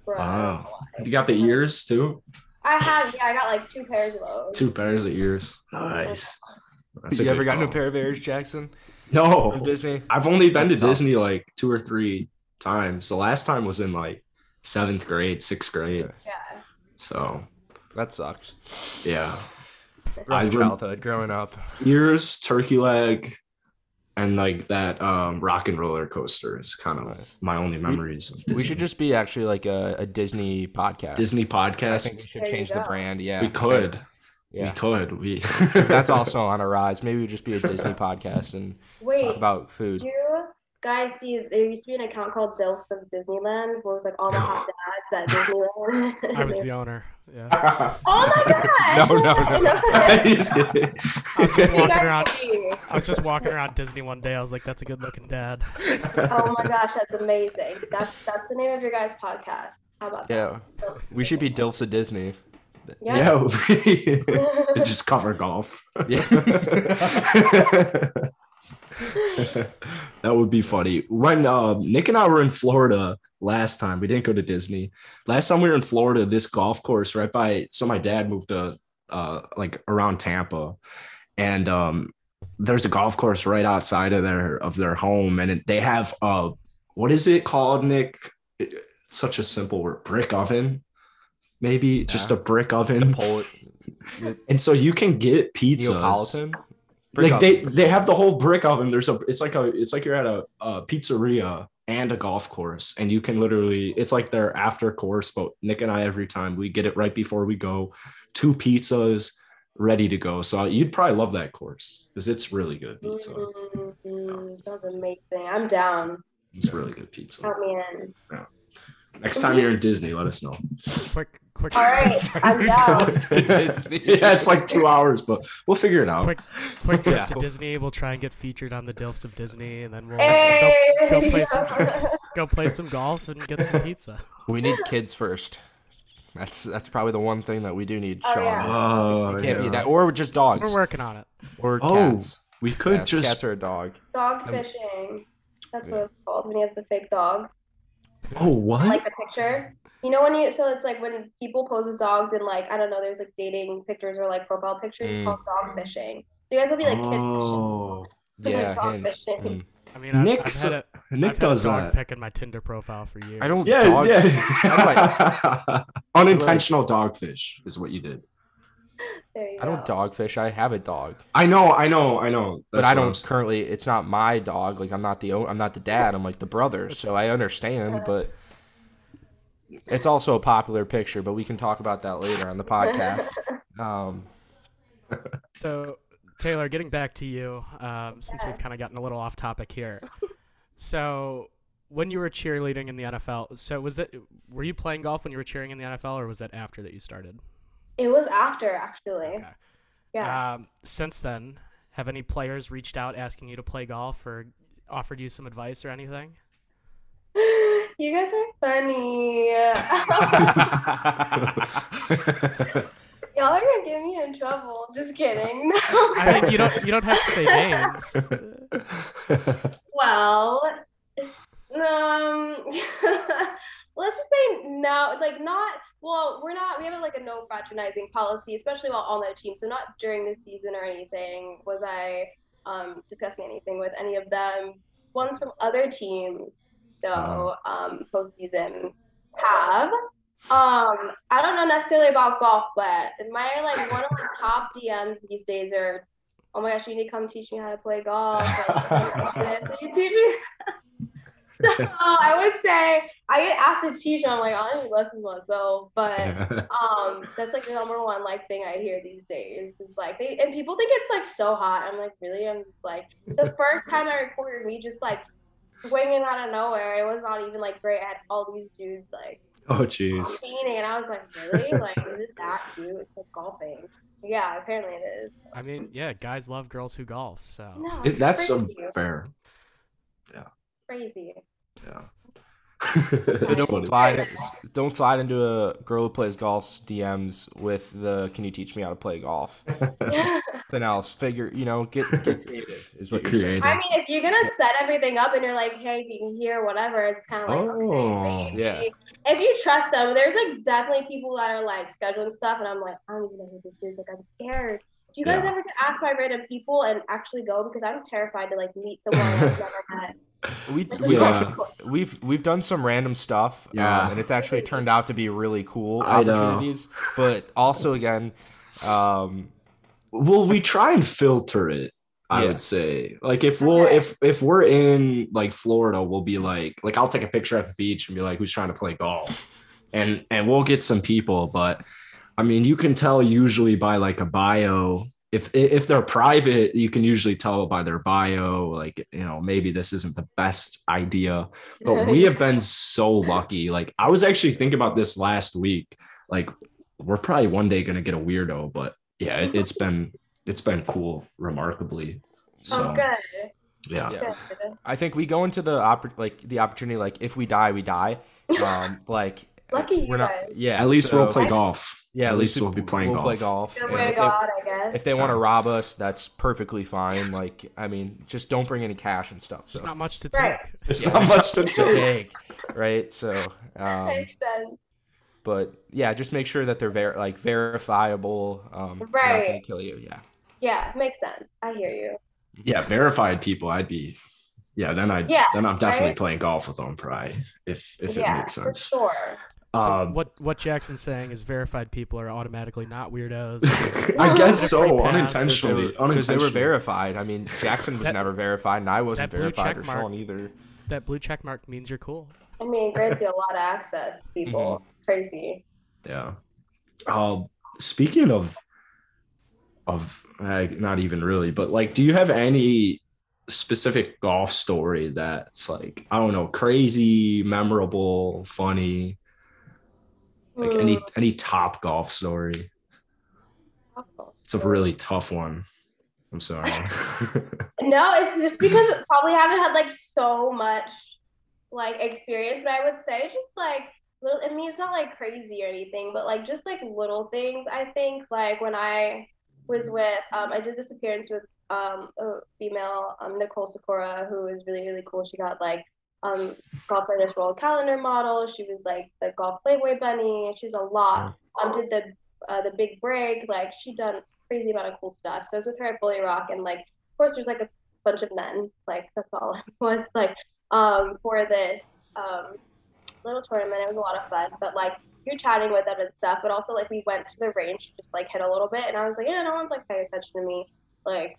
Bro. Wow. You got the ears too? I have yeah. I got like two pairs of those. Two pairs of ears. Nice. That's you ever good gotten a pair of ears, Jackson? No. From Disney? I've only been That's to tough. Disney like two or three times. The last time was in like seventh grade, sixth grade. Yeah. So That sucks. yeah. Rough I rem- childhood growing up. Ears, turkey leg, and like that um rock and roller coaster is kind of Nice. my only memories of Disney. We should just be actually like a, a Disney podcast. Disney podcast. I think we should There change the brand. Yeah, we could. Yeah, We could. We 'Cause that's also on a rise. Maybe we just be a Disney podcast and Wait. talk about food. You guys see? There used to be an account called Dilfs of Disneyland, where it was like all the hot dads at Disneyland. I was the owner. Yeah. Oh my god! No, no, no. I was just walking around. I was just walking around Disney one day. I was like, "That's a good-looking dad." Oh my gosh, that's amazing. That's that's the name of your guys' podcast. How about Yeah, that? we should be Dilfs of Disney. Yeah. Yeah, just cover golf. Yeah. that would be funny. When uh, Nick and I were in Florida last time, we didn't go to Disney. Last time we were in Florida, this golf course right by. So my dad moved to uh, like around Tampa, and um, there's a golf course right outside of their of their home, and it, they have uh, what is it called, Nick? It- it's such a simple word, brick oven. Maybe just a brick oven. Pol- And so you can get pizzas. Neapolitan. Brick Like they oven. they have the whole brick oven. There's a it's like a it's like you're at a, a pizzeria and a golf course, and you can literally it's like their after course. But Nick and I every time we get it right before we go, two pizzas ready to go. So you'd probably love that course because it's really good pizza. Mm, sounds amazing. I'm down. It's really good pizza. Count me in. Next time you're in Disney, let us know. Quick, quick, All right, I'm down. yeah, it's like two hours, but we'll figure it out. quick, quick trip Yeah. to Disney. We'll try and get featured on the Dilfs of Disney, and then we'll Hey! go, go play some go play some golf and get some pizza. We need kids first. That's that's probably the one thing that we do need, Oh, yeah. is Oh, it can't be that, or just dogs, We're working on it. or Oh, cats. We could Yes, just cats or a dog. Dog Um, fishing. That's yeah. what it's called when you have the fake dogs. Oh, what? like the picture. You know when you so it's like when people pose with dogs and like I don't know, there's like dating pictures or like profile pictures Mm. it's called dog fishing. So you guys will be like kid fishing. oh, like Yeah, dog fishing. Mm. I mean, I've, Nick's- I've had a, Nick I've had does a dog that. pic in my Tinder profile for years. I don't Yeah, dog. yeah. Unintentional dogfish is what you did. There you I don't go. dogfish. I have a dog, I know, I know, I know. but I don't I'm currently. It's not my dog. Like I'm not the I'm not the dad. I'm like the brother. So I understand, but it's also a popular picture. But we can talk about that later on the podcast. Um, So, Taylor, getting back to you, um, since Yeah. we've kind of gotten a little off topic here. so, when you were cheerleading in the NFL, so was that were you playing golf when you were cheering in the NFL, or was that after that you started? It was after actually. Okay. Yeah. Um, since then, have any players reached out asking you to play golf or offered you some advice or anything? you guys are funny. Y'all are gonna get me in trouble. Just kidding. I mean, you don't you don't have to say names. well, um, let's just say no. Like not. Well, we're not. We have like a no fraternizing policy, especially while on the team. So not during the season or anything was I um, discussing anything with any of them. Ones from other teams, so um, postseason have. Um, I don't know necessarily about golf, but my like one of my top DMs these days are, oh my gosh, you need to come teach me how to play golf. Like, "Can you teach me so I would say I get asked to teach, and I'm like, I don't need lessons myself, but um, that's like the number one like thing I hear these days is like they and people think it's like so hot. I'm like, really? I'm just like the first time I recorded me just like swinging out of nowhere. It was not even like great. I had all these dudes like oh, jeez. and I was like, really? Like, is it that cute? It's like golfing. Yeah, apparently it is. I mean, yeah, guys love girls who golf. So No, It, it's that's um, crazy. Fair. crazy. Yeah. But That's don't funny. slide it, don't slide into a girl who plays golf's DMs with the "Can you teach me how to play golf?" Then I'll figure, you know, get get creative is what Get you're saying. I mean, if you're gonna set everything up and you're like, hey, you can hear whatever, it's kind of like, Oh, okay, yeah. If you trust them, there's like definitely people that are like scheduling stuff, and I'm like, I don't even know who this is. Like, I'm scared. Do you guys Yeah. ever get asked by random people and actually go? Because I'm terrified to like meet someone I've never met. We Like, we've Yeah. actually we've we've done some random stuff, Yeah. um, and it's actually turned out to be really cool I know. opportunities. But also again, um, Well, we try and filter it. I Yeah. would say, like, if we'll Okay. if if we're in like Florida, we'll be like, like I'll take a picture at the beach and be like, who's trying to play golf, and and we'll get some people. But I mean, you can tell usually by like a bio. If if they're private, you can usually tell by their bio, like you know, maybe this isn't the best idea. But we have been so lucky. Like I was actually thinking about this last week. Like we're probably one day gonna get a weirdo, but yeah, it, it's been it's been cool, remarkably. So oh, good. yeah, Yeah. I think we go into the oppor- like the opportunity like if we die, we die. Um, like Lucky we're not. guys. Yeah, at least so- we'll play golf. Yeah, at least we'll be playing we'll golf. play golf. Good and way if they- God, I guess. if they want to rob us, that's perfectly fine. Like, I mean, just don't bring any cash and stuff. So there's not much to Right. take. There's Yeah, not much to to take, right? So, um, Makes sense. but yeah, just make sure that they're ver- like verifiable. Um, they're not gonna kill you. Yeah. Yeah, makes sense. I hear you. Yeah, verified people. I'd be. Yeah, then I. Yeah, then I'm definitely right? playing golf with them, probably if if yeah, it makes for sense. sure. So Um, what what Jackson's saying is verified people are automatically not weirdos. I guess so, unintentionally, Because they, unintentionally. were, 'cause they were verified. I mean, Jackson was That- never verified, and I wasn't that verified, or check mark. Sean either. that blue check mark means you're cool. I mean, it grants you a lot of access, people. Crazy. Yeah. Um, speaking of of uh, not even really, but like, do you have any specific golf story that's like I don't know, crazy, memorable, funny, like any any top golf story? It's a really tough one. I'm sorry. No, it's just because probably haven't had like so much like experience, but I would say just like little. I mean, it's not like crazy or anything, but like just like little things. I think like when I was with, um, I did this appearance with um a female, um Nicole Sakura, who is really really cool. She got like um, Golf Digest World Calendar model. She was like the Golf Playboy bunny. She's a lot. Um, did the uh, the big break. Like she done crazy amount of cool stuff. So I was with her at Bulle Rock, and like of course there's like a bunch of men. Like that's all it was like um, for this um, little tournament. It was a lot of fun, but like you're chatting with them and stuff. But also like we went to the range, just like hit a little bit, and I was like, yeah, no one's like paying attention to me. Like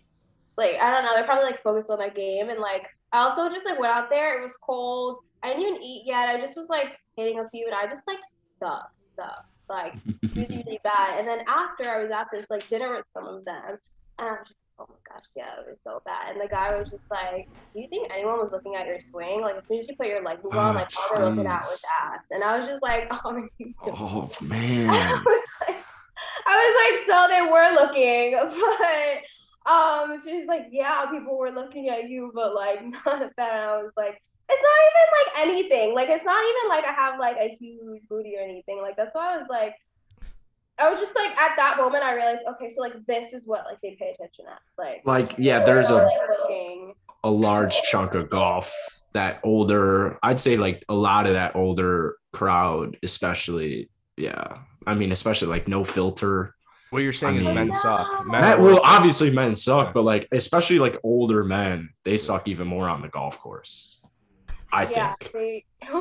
like I don't know, they're probably like focused on their game and like I also just like went out there. It was cold. I didn't even eat yet. I just was like hitting a few, and I just like sucked, sucked, like really, really bad. And then after I was at this like dinner with some of them, and I was just, oh my gosh, yeah, it was so bad. And the guy was just like, "Do you think anyone was looking at your swing? Like as soon as you put your leg move on, Oh, like all they're looking at was ass." And I was just like, "Oh, Oh I man. was like, I was like, so they were looking, but um, she's like, yeah, people were looking at you, but like of that. And I was like, it's not even like anything. Like it's not even like I have like a huge booty or anything. Like that's why I was like, I was just like at that moment I realized, okay, so like this is what like they pay attention at. Like Like yeah, there's a like, a large chunk of golf that older i'd say like a lot of that older crowd especially yeah i mean especially like no filter What you're saying I is mean- men suck. Men That- are- well obviously men suck Yeah. but like especially like older men they suck even more on the golf course i Yeah, think they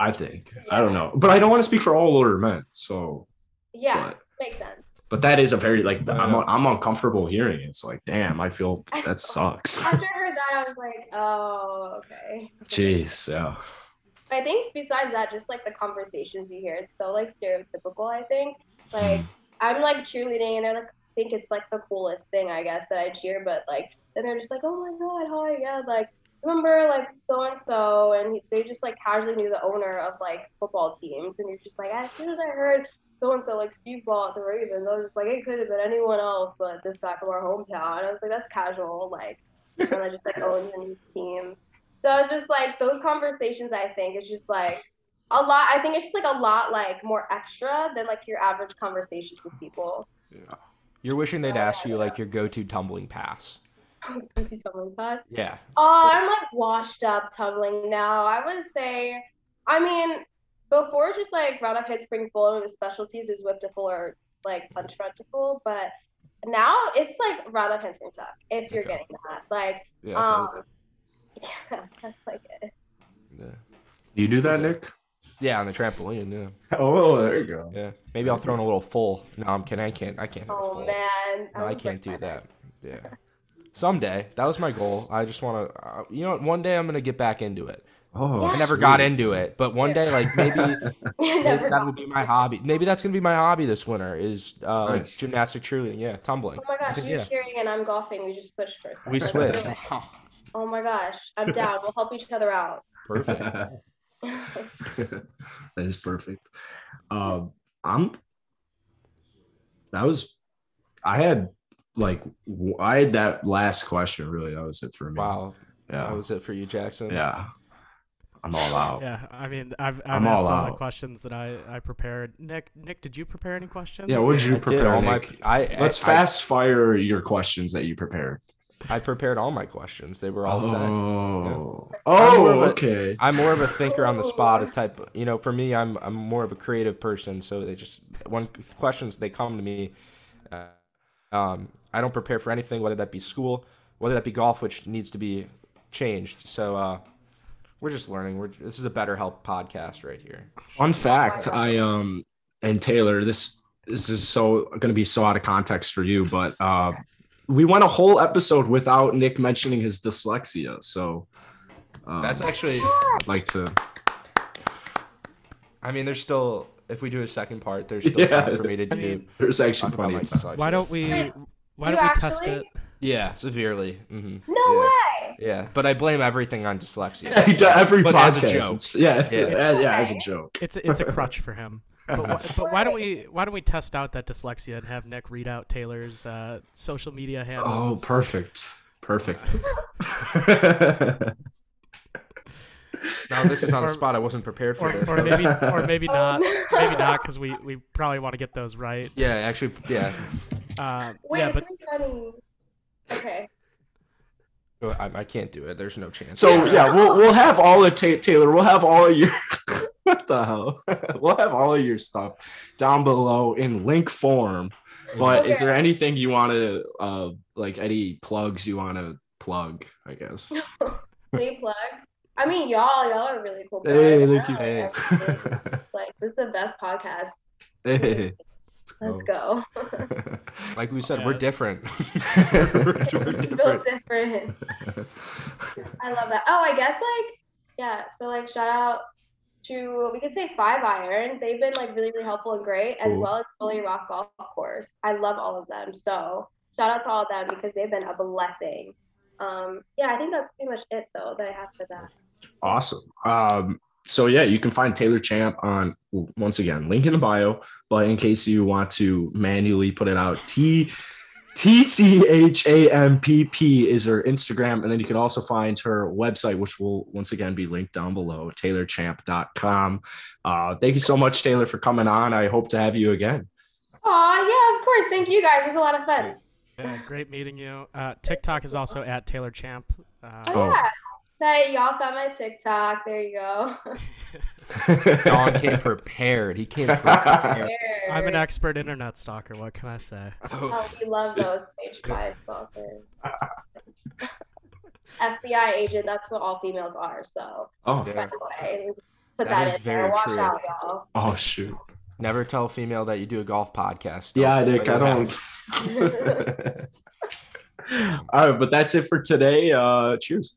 i think i don't know but i don't want to speak for all older men so yeah, but makes sense. but that is a very like I I'm. I'm uncomfortable hearing it. it's like damn i feel that sucks After I heard that, I was like, oh, okay. jeez yeah I think besides that, just like the conversations you hear, it's so like stereotypical. I think hmm. like I'm like cheerleading, and I like, think it's like the coolest thing, I guess, that I cheer. But like then they're just like, oh my god, hi, yeah, like remember like so and so, and they just like casually knew the owner of like football teams, and you're just like, as soon as I heard so and so like Steve Ball at the Ravens, I was just like, it could have been anyone else, but this back of our hometown. And I was like, that's casual, like, and I just like owns a new team. So it's just like those conversations. I think is just like a lot. I think it's just like a lot like more extra than like your average conversations with people. Yeah. You're wishing they'd ask you like your go-to tumbling pass. Tumbling class. Yeah. Oh, I'm like washed up tumbling now. I would say, I mean, before it's just like round up hit spring full and the specialties is whip to full or like punch front to full, but now it's like round up hit spring tuck if you're Okay. getting that. Like, Yeah. I feel um, yeah, that's like it. yeah. you do that nick Yeah, on the trampoline. Yeah. oh there you go Yeah. Maybe I'll throw in a little full. No, I'm kidding. I can't. I can't Oh man, No, I can't do that. Yeah. Someday. That was my goal. I just want to. Uh, you know, what? one day I'm gonna get back into it. oh I never sweet. got into it, but one day, like maybe, maybe that got- will be my hobby. Maybe that's gonna be my hobby this winter. Is uh, like Nice. gymnastic cheerleading. Yeah, tumbling. Oh my gosh, think, you're yeah. cheering and I'm golfing. We just switched first. We switched. Oh my gosh, I'm down. We'll help each other out. Perfect. that is perfect. Um, I'm. That was. I had like I had that last question. Really, that was it for me. Wow. Yeah. That was it for you, Jackson. Yeah. I'm all out. Yeah, I mean, I've, I've I'm asked all all the out. questions that I, I prepared. Nick, Nick, did you prepare any questions? Yeah. What did I you did prepare? all my. Nick? I Let's I, fast fire your questions that you prepared. I, prepared all my questions. They were all set. Oh. I'm Oh. a- Okay. I'm more of a thinker on the spot type. You know, for me, I'm I'm more of a creative person. So they just when questions they come to me, uh, um, I don't prepare for anything, whether that be school, whether that be golf, which needs to be changed. So uh, we're just learning. We're this is a better help podcast right here. Fun fact, I um and Taylor, this this is so going to be so out of context for you, but uh we went a whole episode without Nick mentioning his dyslexia. So um, That's actually. I'd like to I mean, there's still. If we do a second part, there's still Yeah. time for me to I do. mean, there's actually talk about plenty my of time. dyslexia. Why don't we? Why you don't we test it? Yeah, severely. hmm No yeah. way. Yeah, but I blame everything on dyslexia. Yeah, he every But podcast. as a joke. it's- Yeah, it's- Yeah. as, yeah, as a joke. It's a, it's a crutch for him. But, why, but why don't we why don't we test out that dyslexia and have Nick read out Taylor's uh, social media handle Oh, perfect. Perfect. Now this is on the spot. I wasn't prepared for Or, this. or maybe or maybe Oh, not. Maybe not because we, we probably want to get those right. Yeah, actually, yeah. Uh, Wait, yeah, but funny. Okay. Oh, I, I can't do it. There's no chance. So yeah, we'll we'll have all of Ta- Taylor. We'll have all of your what the hell? we'll have all of your stuff down below in link form. But is there anything you want to uh like any plugs you want to plug? I guess. Any plugs? I mean, y'all, y'all are really cool. Hey, guys. thank you. I like this is the best podcast. hey, Let's go. like we said, Yeah. we're different. we're, we're different. different. I love that. Oh, I guess like yeah. So like shout out to we could say Five Iron. They've been like really really helpful and great, as well as Bulle Rock Golf Course. I love all of them. So shout out to all of them because they've been a blessing. Um, yeah, I think that's pretty much it though that I have for that. Awesome. Um, so yeah, you can find Taylor Champ on once again link in the bio. But in case you want to manually put it out, T T C H A M P P is her Instagram, and then you can also find her website, which will once again be linked down below, TaylorChamp.com. Uh, thank you so much, Taylor, for coming on. I hope to have you again. Aw, yeah, of course. Thank you guys. It was a lot of fun. Yeah, great meeting you. Uh, TikTok is also at Taylor Champ. Uh, Oh, Oh. yeah. That y'all found my TikTok. There you go. Don came prepared. He came prepared. I'm an expert internet stalker. What can I say? Oh, we love those stage five stalkers. FBI agent, that's what all females are. So, oh, Yeah. the way, put That that, is in there. very Watch true. out, y'all. oh shoot. Never tell a female that you do a golf podcast. Yeah, Don't- Nick, I don't. All right, but that's it for today. Uh, cheers.